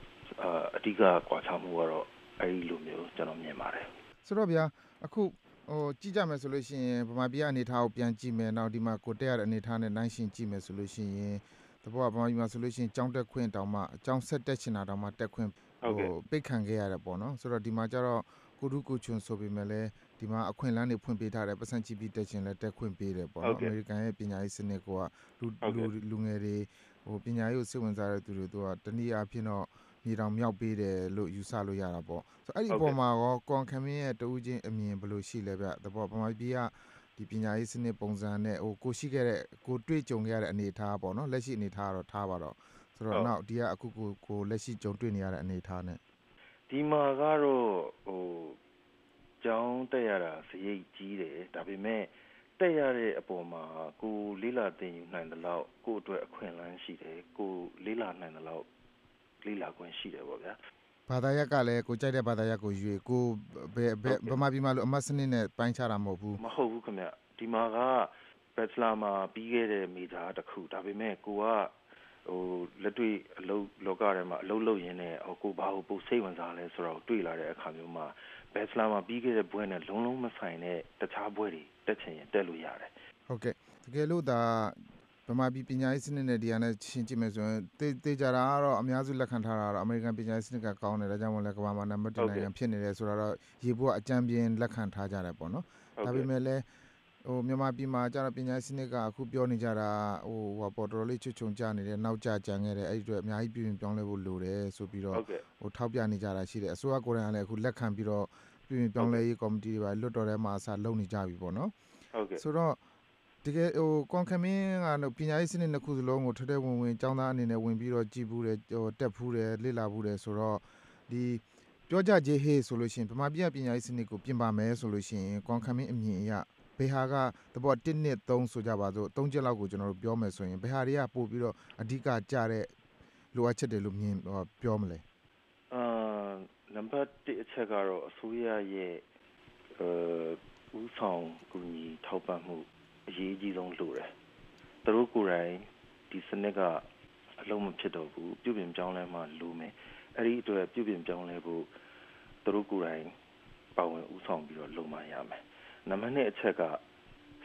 အာအဓိကကွာခြားမှုကတော့အဲ့ဒီလိုမျိုးကျွန်တော်မြင်ပါတယ်ဆိုတော့ဗျာအခု ဟိုကြည့်ကြမယ်ဆိုလို့ရှိရင်ဗမာပြည်အနေထားကိုပြန်ကြည့်မယ်နောက်ဒီမှာကိုတက်ရတဲ့အနေထားနဲ့နိုင်ရှင်ကြည့်မယ်ဆိုလို့ရှိရင်တဘောကဗမာပြည်မှာဆိုလို့ရှိရင်ကြောင်းတက်ခွင့်တောင်မှအကြောင်းဆက်တက်ချင်တာတောင်မှတက်ခွင့်ဟိုပိတ်ခံခဲ့ရတယ်ပေါ့နော်ဆိုတော့ဒီမှာကျတော့ကိုရုကိုချွန်ဆိုပေမဲ့လည်းဒီမှာအခွင့်အလမ်းတွေဖွင့်ပေးထားတယ်ပတ်စံချီပြီးတက်ချင်လဲတက်ခွင့်ပေးတယ်ပေါ့နော်အမေရိကန်ရဲ့ပညာရေးစနစ်ကလူလူလူငယ်တွေဟိုပညာရေးကိုစိတ်ဝင်စားတဲ့သူတွေတို့ကတနည်းအားဖြင့်တော့ မြေတောင်မြောက်ပေးတယ်လို့ယူဆလို့ရတာပေါ့ဆိုအဲ့ဒီအပေါ်မှာရောကွန်ခမင်းရဲ့တူးချင်းအမြင်ဘယ်လိုရှိလဲဗျတဘောဗမာပြည်ကဒီပညာရေးစနစ်ပုံစံနဲ့ဟိုကိုရှိခဲ့တဲ့ကိုတွေ့ကြုံခဲ့ရတဲ့အနေအထားပေါ့နော်လက်ရှိအနေအထားကတော့ထားပါတော့ဆိုတော့နောက်ဒီကအခုကိုကိုလက်ရှိကြုံတွေ့နေရတဲ့အနေအထားနဲ့ဒီမှာကတော့ဟိုကျောင်းတက်ရတာစရိတ်ကြီးတယ်ဒါပေမဲ့တက်ရတဲ့အပေါ်မှာကိုလေးလာတင်ယူနိုင်တဲ့လောက်ကိုအတွက်အခွင့်အလမ်းရှိတယ်ကိုလေးလာနိုင်တဲ့လောက် လေးလာခွင့်ရှိတယ်ပေါ့ဗျာဘာသာရပ်ကလည်းကိုကြိုက်တဲ့ဘာသာရပ်ကိုရွေကိုဘယ်ဘယ်ဗမာပြည်မှာလို့အမတ်စနစ်နဲ့ပိုင်းခြားတာမဟုတ်ဘူးမဟုတ်ဘူးခင်ဗျဒီမှာက Bachelor မှာပြီးခဲ့တဲ့မေဂျာတစ်ခုဒါပေမဲ့ကိုကဟိုလက်တွေ့အလုပ်လောကထဲမှာအလုပ်လုပ်ရင်းနဲ့ဟိုကိုဘာကိုပိုစိတ်ဝင်စားလဲဆိုတော့တွေ့လာတဲ့အခါမျိုးမှာ Bachelor မှာပြီးခဲ့တဲ့ဘွဲနဲ့လုံးလုံးမဆိုင်တဲ့တခြားဘွဲတွေတက်ချင်ရင်တက်လို့ရတယ်ဟုတ်ကဲ့တကယ်လို့ဒါ ဗမာပြည်ပညာရေးစနစ်နဲ့ဒီဟာနဲ့ရှင်းကြည့်မယ်ဆိုရင်တေတေကြတာကတော့အများစုလက်ခံထားတာကတော့အမေရိကန်ပညာရေးစနစ်ကကောင်းတယ်ဒါကြောင့်မို့လဲကမ္ဘာမှာနံပါတ်1နိုင်ငံဖြစ်နေတယ်ဆိုတော့ရေဘူးကအကြံပြင်းလက်ခံထားကြတယ်ပေါ့နော်ဒါပေမဲ့လည်းဟိုမြန်မာပြည်မှာကျတော့ပညာရေးစနစ်ကအခုပြောနေကြတာဟိုဟောပေါ်တော်လေးချွတ်ချုံကြနေတယ်နောက်ကျကြံခဲ့တယ်အဲ့ဒီအတွက်အများကြီးပြင်ပြောင်းလဲဖို့လိုတယ်ဆိုပြီးတော့ဟုတ်ကဲ့ဟိုထောက်ပြနေကြတာရှိတယ်အစိုးရကိုယ်တိုင်ကလည်းအခုလက်ခံပြီးတော့ပြင်ပြောင်းလဲရေးကော်မတီတွေပါလွတ်တော်ထဲမှာအစားလုပ်နေကြပြီပေါ့နော်ဟုတ်ကဲ့ဆိုတော့ တကယ်ဟိုကွန်ခမင်းကတော့ပညာရေးစနစ်နှစ်ခုစလုံးကိုထထဝင်ဝင်ကျောင်းသားအနေနဲ့ဝင်ပြီးတော့ကြည်ဘူးတယ်ဟိုတက်ဖူးတယ်လေ့လာဖူးတယ်ဆိုတော့ဒီပြောကြကြေးဟေးဆိုလို့ရှိရင်ဗမာပြည်ကပညာရေးစနစ်ကိုပြင်ပါမယ်ဆိုလို့ရှိရင်ကွန်ခမင်းအမြင်အရဘယ်ဟာကတဘော1နှစ်3ဆိုကြပါစို့3ချက်လောက်ကိုကျွန်တော်တို့ပြောမယ်ဆိုရင်ဘယ်ဟာတွေကပို့ပြီးတော့အဓိကကြတဲ့လိုအပ်ချက်တွေလို့မြင်ဟောပြောမလဲအာနံပါတ်1အချက်ကတော့အစိုးရရဲ့အဲဥဆောင်ကူညီထောက်ပံ့မှု အရေးကြီးဆုံးလိုတယ်။သူတို့ကိုယ်တိုင်ဒီစနစ်ကအလုံးမဖြစ်တော့ဘူးပြုပြင်ပြောင်းလဲမှလိုမယ်။အဲ့ဒီအတွက်ပြုပြင်ပြောင်းလဲဖို့သူတို့ကိုယ်တိုင်ပါဝင်ဥဆောင်ပြီးတော့လုပ်မှရမယ်။နံပါတ်2အချက်က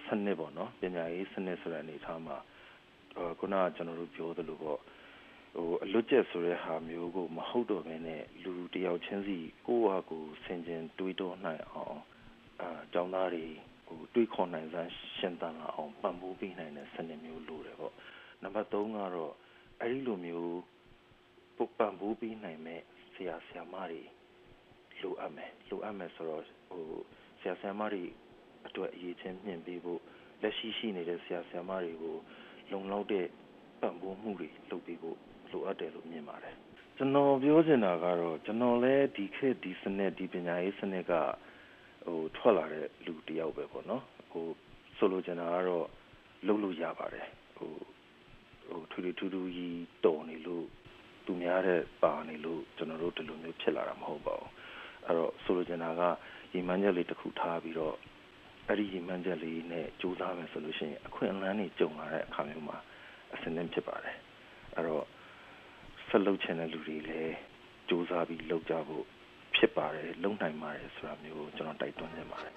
စနစ်ပေါ့နော်ပညာရေးစနစ်ဆိုတဲ့အနေအထားမှာအဲခုနကကျွန်တော်တို့ပြောသလိုပေါ့ဟိုအလွတ်ကျက်ဆိုတဲ့ဟာမျိုးကိုမဟုတ်တော့ဘဲနဲ့လူတယောက်ချင်းစီကိုယ့်ဟာကိုယ်ဆင်ခြင်တွေးတောနိုင်အောင်အာကျောင်းသားတွေ ဟိုတွေးခေါ်နိုင်စမ်းရှင်သန်လာအောင်ပံ့ပိုးပေးနိုင်တဲ့စနစ်မျိုးလိုတယ်ပေါ့နံပါတ်3ကတော့အဲ့ဒီလိုမျိုးပုတ်ပံ့ပိုးပေးနိုင်မဲ့ဆရာဆရာမတွေလိုအပ်မယ်လိုအပ်မယ်ဆိုတော့ဟိုဆရာဆရာမတွေအတွက်အရေးချင်းမြင့်ပေးဖို့လက်ရှိရှိနေတဲ့ဆရာဆရာမတွေကိုလုံလောက်တဲ့ပံ့ပိုးမှုတွေလုပ်ပေးဖို့လိုအပ်တယ်လို့မြင်ပါတယ်ကျွန်တော်ပြောချင်တာကတော့ကျွန်တော်လည်းဒီခေတ်ဒီစနစ်ဒီပညာရေးစနစ်က ဟိုထွက်လာတဲ့လူတယောက်ပဲပေါ့နော်ဟိုဆိုလိုချင်တာကတော့လုပ်လို့ရပါတယ်ဟိုဟိုထူထူထူထူကြီးတော်နေလို့သူများတဲ့ပါနေလို့ကျွန်တော်တို့ဒီလိုမျိုးဖြစ်လာတာမဟုတ်ပါဘူးအဲ့တော့ဆိုလိုချင်တာကရီမန်းချက်လေးတစ်ခုထားပြီးတော့အဲ့ဒီရီမန်းချက်လေးနဲ့ကြိုးစားမယ်ဆိုလို့ရှိရင်အခွင့်အလမ်းတွေကြုံလာတဲ့အခါမျိုးမှာအစင်းနဲ့ဖြစ်ပါတယ်အဲ့တော့ဆက်လုပ်ချင်တဲ့လူတွေလည်းစူးစမ်းပြီးလုပ်ကြဖို့ ဖြစ်ပါတယ်လုံနိုင်ပါတယ်ဆိုတာမျိုးကျွန်တော်တိုက်တွန်းနေပါတယ်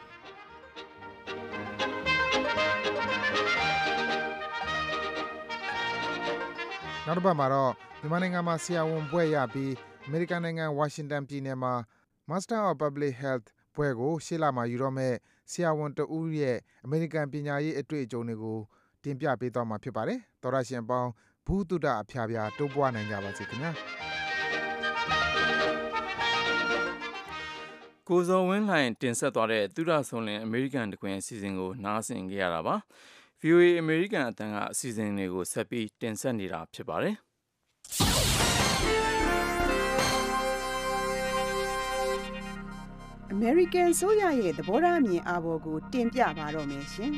နောက်တစ်ပတ်မှာတော့မြန်မာနိုင်ငံမှာဆရာဝန်ဘွဲ့ရပြီးအမေရိကန်နိုင်ငံဝါရှင်တန်ပြည်နယ်မှာ Master of Public Health ဘွဲ့ကိုရှေ့လမှာယူတော့မဲ့ဆရာဝန်တဦးရဲ့အမေရိကန်ပညာရေးအတွေ့အကြုံတွေကိုတင်ပြပေးသွားမှာဖြစ်ပါတယ်။သောရရှင်အပေါင်းဘူးတုဒ္ဒအဖျားဖျားတိုးပွားနိုင်ကြပါစေခင်ဗျာ။ ကိုဇော်ဝင်းလှိုင်တင်ဆက်သွားတဲ့သူရဆုံလင်အမေရိကန်တကွင်အစီအစဉ်ကိုနားဆင်ကြရတာပါ VOA အမေရိကန်အတန်းကအစီအစဉ်တွေကိုဆက်ပြီးတင်ဆက်နေတာဖြစ်ပါတယ်အမေရိကန်ဆိုရရဲ့သဘောထားအမြင်အာဘော်ကိုတင်ပြပါတော့မယ်ရှင်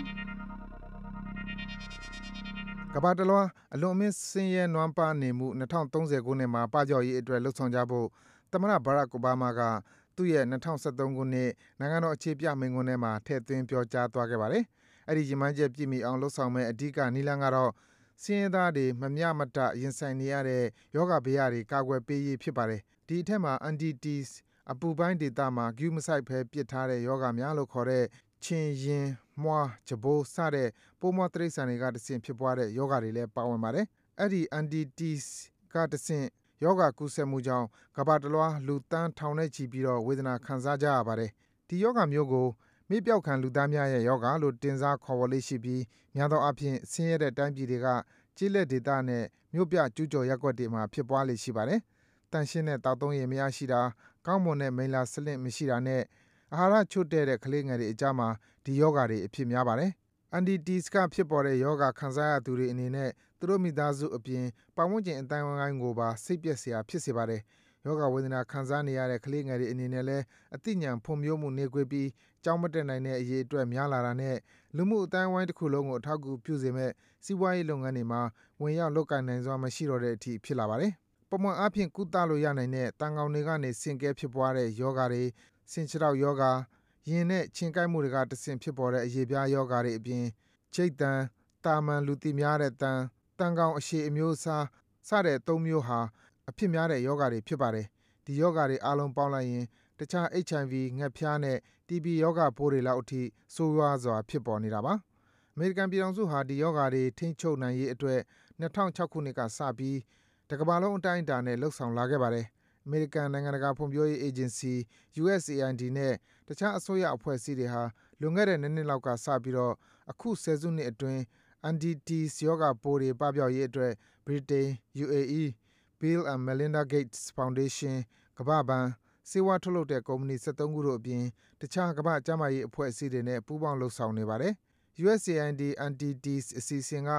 ကမ္ဘာတလွှားအလွန်အမင်းဆင်းရဲနွမ်းပါးနေမှု2030ခုနှစ်မှာပကြောက်ရေးအတွက်လှုပ်ဆောင်ကြဖို့သမ္မတဘရက်အိုဘားမားက သူ့ရဲ့2013ခုနှစ် နိုင်ငံတော်အခြေပြမိန့်ခွန်းထဲမှာ ထည့်သွင်း ပြောကြားသွားခဲ့ပါတယ်။အဲဒီ ရည်မှန်းချက် ပြည့်မီအောင်လှုပ်ဆောင်မဲ့အဓိက နည်းလမ်းကတော့ ဆင်းရဲသားတွေ မမျှမတ ရင်ဆိုင်နေရတဲ့ယောဂဗျာတွေ ကာကွယ်ပေးရေး ဖြစ်ပါတယ်။ဒီအထက်မှာ anti-tease အပူပိုင်းဒေသမှာ ဂရုမစိုက်ဘဲ ပစ်ထားတဲ့ယောဂများလို့ခေါ်တဲ့ ခြင်၊ရင်၊မွှား၊ကြံပိုး စတဲ့ ပိုးမွှားတိရစ္ဆာန်တွေကတဆင့် ဖြစ်ပွားတဲ့ယောဂတွေလည်း ပါဝင်ပါတယ်။အဲဒီ anti-tease ကတဆင့် ယောဂကူးစက်မှုကြောင့် ကမ္ဘာတလွှား လူသန်းထောင်နဲ့ချီပြီးတော့ ဝေဒနာခံစားကြရပါတယ်။ဒီယောဂမျိုးကို မေ့ပျောက်ခံလူသားများရဲ့ယောဂလို့ တင်စား ခေါ်ဝေါ်လေ့ရှိပြီး များသောအားဖြင့် ဆင်းရဲတဲ့တိုင်းပြည်တွေက ကျေးလက်ဒေသနဲ့ မြို့ပြ ကျူးကျော်ရပ်ကွက်တွေမှာ ဖြစ်ပွားလေ့ရှိပါတယ်။သန့်ရှင်းတဲ့ သောက်သုံးရေ မရရှိတာ၊ကောင်းမွန်တဲ့ မိလ္လာစနစ် မရှိတာနဲ့ အာဟာရချို့တဲ့တဲ့ ကလေးငယ်တွေအကြားမှာ ဒီယောဂတွေ အဖြစ်များပါတယ်။ anti-tease ကဖြစ်ပေါ်တဲ့ယောဂခံစားရသူတွေအနေနဲ့ သူတို့ မိသားစုအပြင် ပတ်ဝန်းကျင်အသိုင်းဝိုင်းကိုပါ စိတ်ပျက်စရာ ဖြစ်စေပါတယ်။ယောဂဝေဒနာ ခံစားနေရတဲ့ ကလေးငယ်တွေအနေနဲ့လည်း အသိဉာဏ် ဖွံ့ဖြိုးမှု နှေးကွေးပြီး ကျောင်းမတက်နိုင်တဲ့ အရေအတွက် များလာတာနဲ့ လူမှုအသိုင်းဝိုင်းတခုလုံးကို အထောက်အကူပြုစေမယ့် စီးပွားရေးလုပ်ငန်းတွေမှာ ဝင်ရောက် လုပ်ကိုင်နိုင်စွမ်း မရှိတော့တဲ့အထိ ဖြစ်လာပါတယ်။ပုံမှန်အားဖြင့် ကုသလို့ရနိုင်တဲ့ သံကောင်တွေကနေ ဆင့်ကဲဖြစ်ပွားတဲ့ယောဂတွေ၊ဆင်ခြေထောက်ယောဂ၊ ရရင်နဲ့ချင်ကိုက်မှုတွေကတဆင့် ဖြစ်ပေါ်တဲ့ အရေပြားယောဂါတွေအပြင်ချိတ်တန်တာမန် လူသိများတဲ့တန်တန်ကောင်အရှည်အမျိုးအစား စတဲ့သုံးမျိုးဟာ အဖြစ်များတဲ့ယောဂါတွေ ဖြစ်ပါတယ် ဒီယောဂါတွေအားလုံးပေါင်းလိုက်ရင် တခြား HIV ငှက်ဖျားနဲ့ TB ယောဂပိုးတွေလောက်အထိ ဆိုးရွားစွာ ဖြစ်ပေါ်နေတာပါ။အမေရိကန်ပြည်ထောင်စုဟာ ဒီယောဂါတွေ ထိန်းချုပ်နိုင်ရေးအတွက်2006ခုနှစ်ကစပြီး တကမ္ဘာလုံးအတိုင်းအတာနဲ့လှုပ်ဆောင်လာခဲ့ပါတယ်။အမေရိကန် နိုင်ငံတကာဖွံ့ဖြိုးရေးအေဂျင်စီ USAID နဲ့ တခြားအစိုးရအဖွဲ့အစည်းတွေဟာ လွန်ခဲ့တဲ့ ၂ နှစ်လောက်ကစပြီးတော့ အခု ဆယ်စုနှစ်အတွင်း NDTs ရောဂါပိုးတွေ ပပျောက်ရေးအတွက် ဗြိတိန်၊ UAE ၊ Bill and Melinda Gates Foundation ၊ကမ္ဘာ့ဘဏ်၊ဆေးဝါးထုတ်လုပ်တဲ့ ကုမ္ပဏီ ၁၃ ခုတို့အပြင် တခြား ကမ္ဘာ့ကျန်းမာရေးအဖွဲ့အစည်းတွေနဲ့ ပူးပေါင်း လုပ်ဆောင်နေပါတယ်။ USAID NDTs အစီအစဉ်က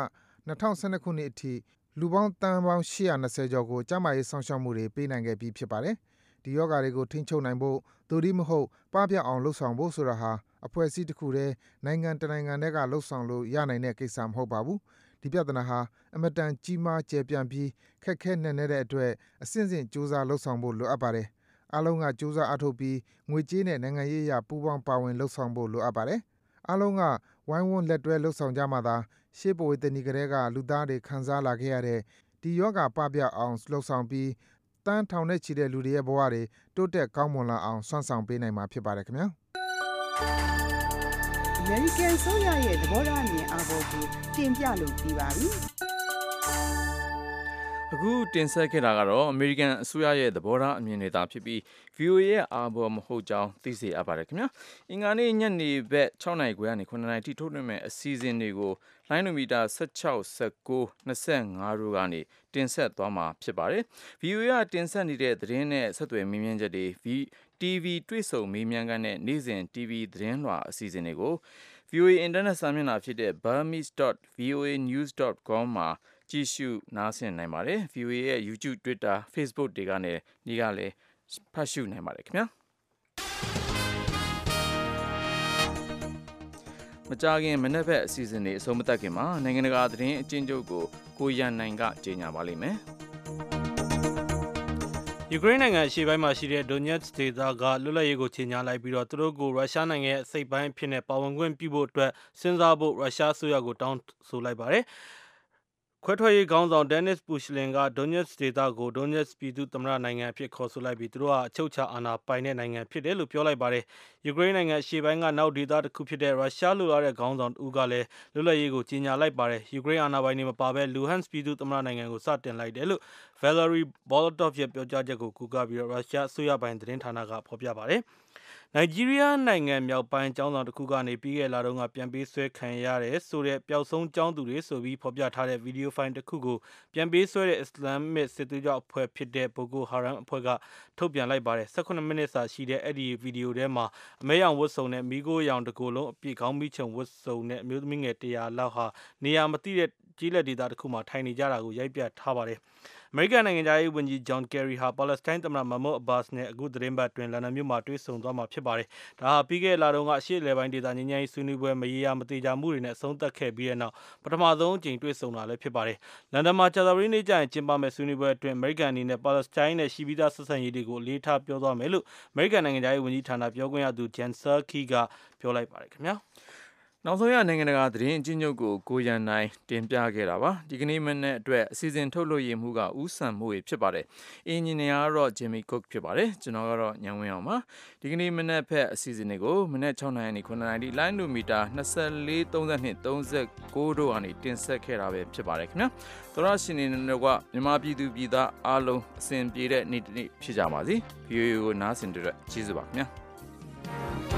၂၀၁၂ ခုနှစ်အထိ လူပေါင်း သန်းပေါင်း ၈၂၀ ကျော်ကို ကျန်းမာရေး စောင့်ရှောက်မှုတွေ ပေးနိုင်ခဲ့ပြီး ဖြစ်ပါတယ်။ ဒီရောဂါတွေကို ထိန်းချုပ်နိုင်ဖို့ သို့တည်းမဟုတ် ပပျောက်အောင် လုပ်ဆောင်ဖို့ဆိုတာဟာ အဖွဲ့အစည်းတခုတည်း၊နိုင်ငံတနိုင်ငံတည်းကလုပ်ဆောင်လို့ ရနိုင်တဲ့ကိစ္စ မဟုတ်ပါဘူး။ဒီပြဿနာဟာ အင်မတန် ကြီးမား ကျယ်ပြန့်ပြီး ခက်ခဲနက်နဲတဲ့အတွက် အဆင့်ဆင့် ကြိုးစား လုပ်ဆောင်ဖို့ လိုအပ်ပါတယ်။အားလုံးက ကြိုးစား အားထုတ်ပြီး ငွေကြေးနဲ့ နိုင်ငံရေးအရ ပူးပေါင်း ပါဝင် လုပ်ဆောင်ဖို့ လိုအပ်ပါတယ်။အားလုံးက ဝိုင်းဝန်း လက်တွဲ လုပ်ဆောင်ကြမှသာ ရှေးဘဝေသနီကတည်းက လူသားတွေ ခံစားလာခဲ့ရတဲ့ ဒီရောဂါ ပပျောက်အောင် လုပ်ဆောင်ပြီး သန်း ထောင်နဲ့ချီတဲ့ လူတွေရဲ့ဘဝတွေ တိုးတက်ကောင်းမွန်လာအောင် စွမ်းဆောင်ပေးနိုင်မှာ ဖြစ်ပါတယ်ခင်ဗျာ။အမေရိကန်ဆိုရရဲ့ သဘောထားအမြင်အာဘော်ကို တင်ပြလို့ပြီးပါပြီ။ အခုတင်ဆက်ခဲ့တာကတော့အမေရိကန်အစိုးရရဲ့သဘောထားအမြင်တွေသာဖြစ်ပြီး VOA ရဲ့အာဘော်မဟုတ်ကြောင်းသိစေအပ်ပါတယ်ခင်ဗျာအင်္ဂါနေ့ညနေဘက်6နိုင်ခွဲကနေ9နိုင်ထိထုတ်လွှင့်မဲ့အစီအစဉ်တွေကိုလိုင်းနိုမီတာ16 19 25တို့ကနေတင်ဆက်သွားမှာဖြစ်ပါတယ် VOA ကတင်ဆက်နေတဲ့သတင်းနဲ့ဆက်သွယ်မေးမြန်းချက်တွေ TV တွေ့ဆုံမေးမြန်းခန်းနဲ့နေ့စဉ် TV သတင်းလွှာအစီအစဉ်တွေကို VOA အင်တာနက်စာမျက်နှာဖြစ်တဲ့ burmese.voanews.com မှာ ကြည့်ရှုနားဆင်နိုင်ပါတယ်။ VOA ရဲ့ YouTube, Twitter, Facebook တွေကနေဒီကလည်းဖတ်ရှုနိုင်ပါတယ်ခင်ဗျာမကြခင်မနေ့ဘက်အစီအစဉ်တွေအဆုံးမသတ်ခင်မှာနိုင်ငံတကာသတင်းအကျဉ်းချုပ်ကိုကိုရန်နိုင်ကကြေညာပါလိမ့်မယ်ယူကရိန်းနိုင်ငံအရှေ့ပိုင်းမှာရှိတဲ့ Donetsk ဒေသကလွတ်လပ်ရေးကိုချေညာလိုက်ပြီးတော့သူတို့ကိုရုရှားနိုင်ငံရဲ့အစိတ်ပိုင်းအဖြစ်နဲ့ပါဝင်ခွင့်ပြုဖို့အတွက်စဉ်းစားဖို့ရုရှားအစိုးရကိုတောင်းဆိုလိုက်ပါတယ်။ ခွဲထွက်ရေးခေါင်းဆောင် Denis Pushilin က Donetsk ဒေသကို Donetsk ပြည်သူ့သမ္မတနိုင်ငံအဖြစ်ခေါ်ဆိုလိုက်ပြီး သူတို့ဟာ အချုပ်အခြာအာဏာပိုင်တဲ့နိုင်ငံဖြစ်တယ်လို့ ပြောလိုက်ပါတယ်။ယူကရိန်းနိုင်ငံအရှေ့ပိုင်းက နောက်ဒေသတစ်ခုဖြစ်တဲ့ ရုရှားလိုလားတဲ့ခေါင်းဆောင်တဦးကလည်း လွတ်လပ်ရေးကို ကြေညာလိုက်ပါတယ်။ယူကရိန်းအာဏာပိုင်တွေမပါဘဲ Luhansk ပြည်သူ့သမ္မတနိုင်ငံကို စတင်လိုက်တယ်လို့ Valery Bolotov ရဲ့ ပြောကြားချက်ကိုကူးကားပြီး ရုရှားအစိုးရပိုင်သတင်းဌာနက ဖော်ပြပါတယ်။ နိုင်ဂျီးရီးယားနိုင်ငံမြောက်ပိုင်းကျောင်းဆောင်တစ်ခုကနေပြီးခဲ့လာတော့ကပြန်ပေးဆွဲခံရတယ်ဆိုတဲ့ပျောက်ဆုံးကျောင်းသူတွေဆိုပြီးဖော်ပြထားတဲ့ဗီဒီယိုဖိုင်တစ်ခုကိုပြန်ပေးဆွဲတဲ့အစ္စလာမ်မစ်စစ်သွေးကြွအဖွဲ့ဖြစ်တဲ့ဘိုကိုဟာရမ်အဖွဲ့ကထုတ်ပြန်လိုက်ပါတယ်18မိနစ်စာရှိတဲ့အဲ့ဒီဗီဒီယိုထဲမှာအမဲရောင်ဝတ်စုံနဲ့မိโก้ရောင်တကိုယ်လုံးအပြည့်ခေါင်းမိချုံဝတ်စုံနဲ့အမျိုးသမီးငယ်100လောက်ဟာနေရာမသိတဲ့ကြီးလက်ဒေသတစ်ခုမှာထိုင်နေကြတာကိုရိုက်ပြထားပါတယ်။ အမေရိကန်နိုင်ငံသားရေးဝန်ကြီးဂျွန်ကယ်ရီဟာပါလက်စတိုင်းသမ္မတမမို့အဘတ်စ်နဲ့အခုသတင်းပတ်တွင်လန်ဒန်မြို့မှာတွေ့ဆုံသွားမှာဖြစ်ပါတယ်။ဒါဟာပြီးခဲ့တဲ့လတုန်းကအရှေ့အလယ်ပိုင်းဒေသငြိမ်းချမ်းရေးဆွေးနွေးပွဲမရေရာမသေးကြမှုတွေနဲ့အဆုံးသတ်ခဲ့ပြီးတဲ့နောက်ပထမဆုံးအကြိမ်တွေ့ဆုံတာလည်းဖြစ်ပါတယ်။လန်ဒန်မှာကြာသပတေးနေ့ကျရင်ကျင်းပမယ့်ဆွေးနွေးပွဲအတွင်းအမေရိကန်အနေနဲ့ပါလက်စတိုင်းနဲ့ရှိပြီးသားဆက်ဆံရေးတွေကိုအလေးထားပြောသွားမယ်လို့အမေရိကန်နိုင်ငံသားရေးဝန်ကြီးဌာနပြောခွင့်ရသူဂျန်ဆာခီကပြောလိုက်ပါတယ်ခင်ဗျာ။ နောက်ဆုံးရနိုင်ငံတကာသတင်းအချင်းချုပ်ကိုကိုရန်နိုင်တင်ပြခဲ့တာပါဒီကနေ့မနေ့အတွက်အစီအစဉ်ထုတ်လွှင့်ရမှုကဥဆန်မှုဖြစ်ပါတယ်အင်ဂျင်နီယာကတော့ Jimmy Cook ဖြစ်ပါတယ်ကျွန်တော်ကတော့ညံဝင်းအောင်ပါဒီကနေ့မနေ့ဖက်အစီအစဉ်တွေကိုမနေ့6နိုင်နေ9နိုင်ဒီလိုင်းလိုမီတာ24 32 39တို့ကနေတင်ဆက်ခဲ့တာပဲဖြစ်ပါတယ်ခင်ဗျာသောရရှင်နေတော့ကမြန်မာပြည်သူပြည်သားအားလုံးအစဉ်ပြေတဲ့နေ့တစ်နေ့ဖြစ်ကြပါစေ VOA ကိုနားဆင်တဲ့အတွက်ကျေးဇူးပါခင်ဗျာ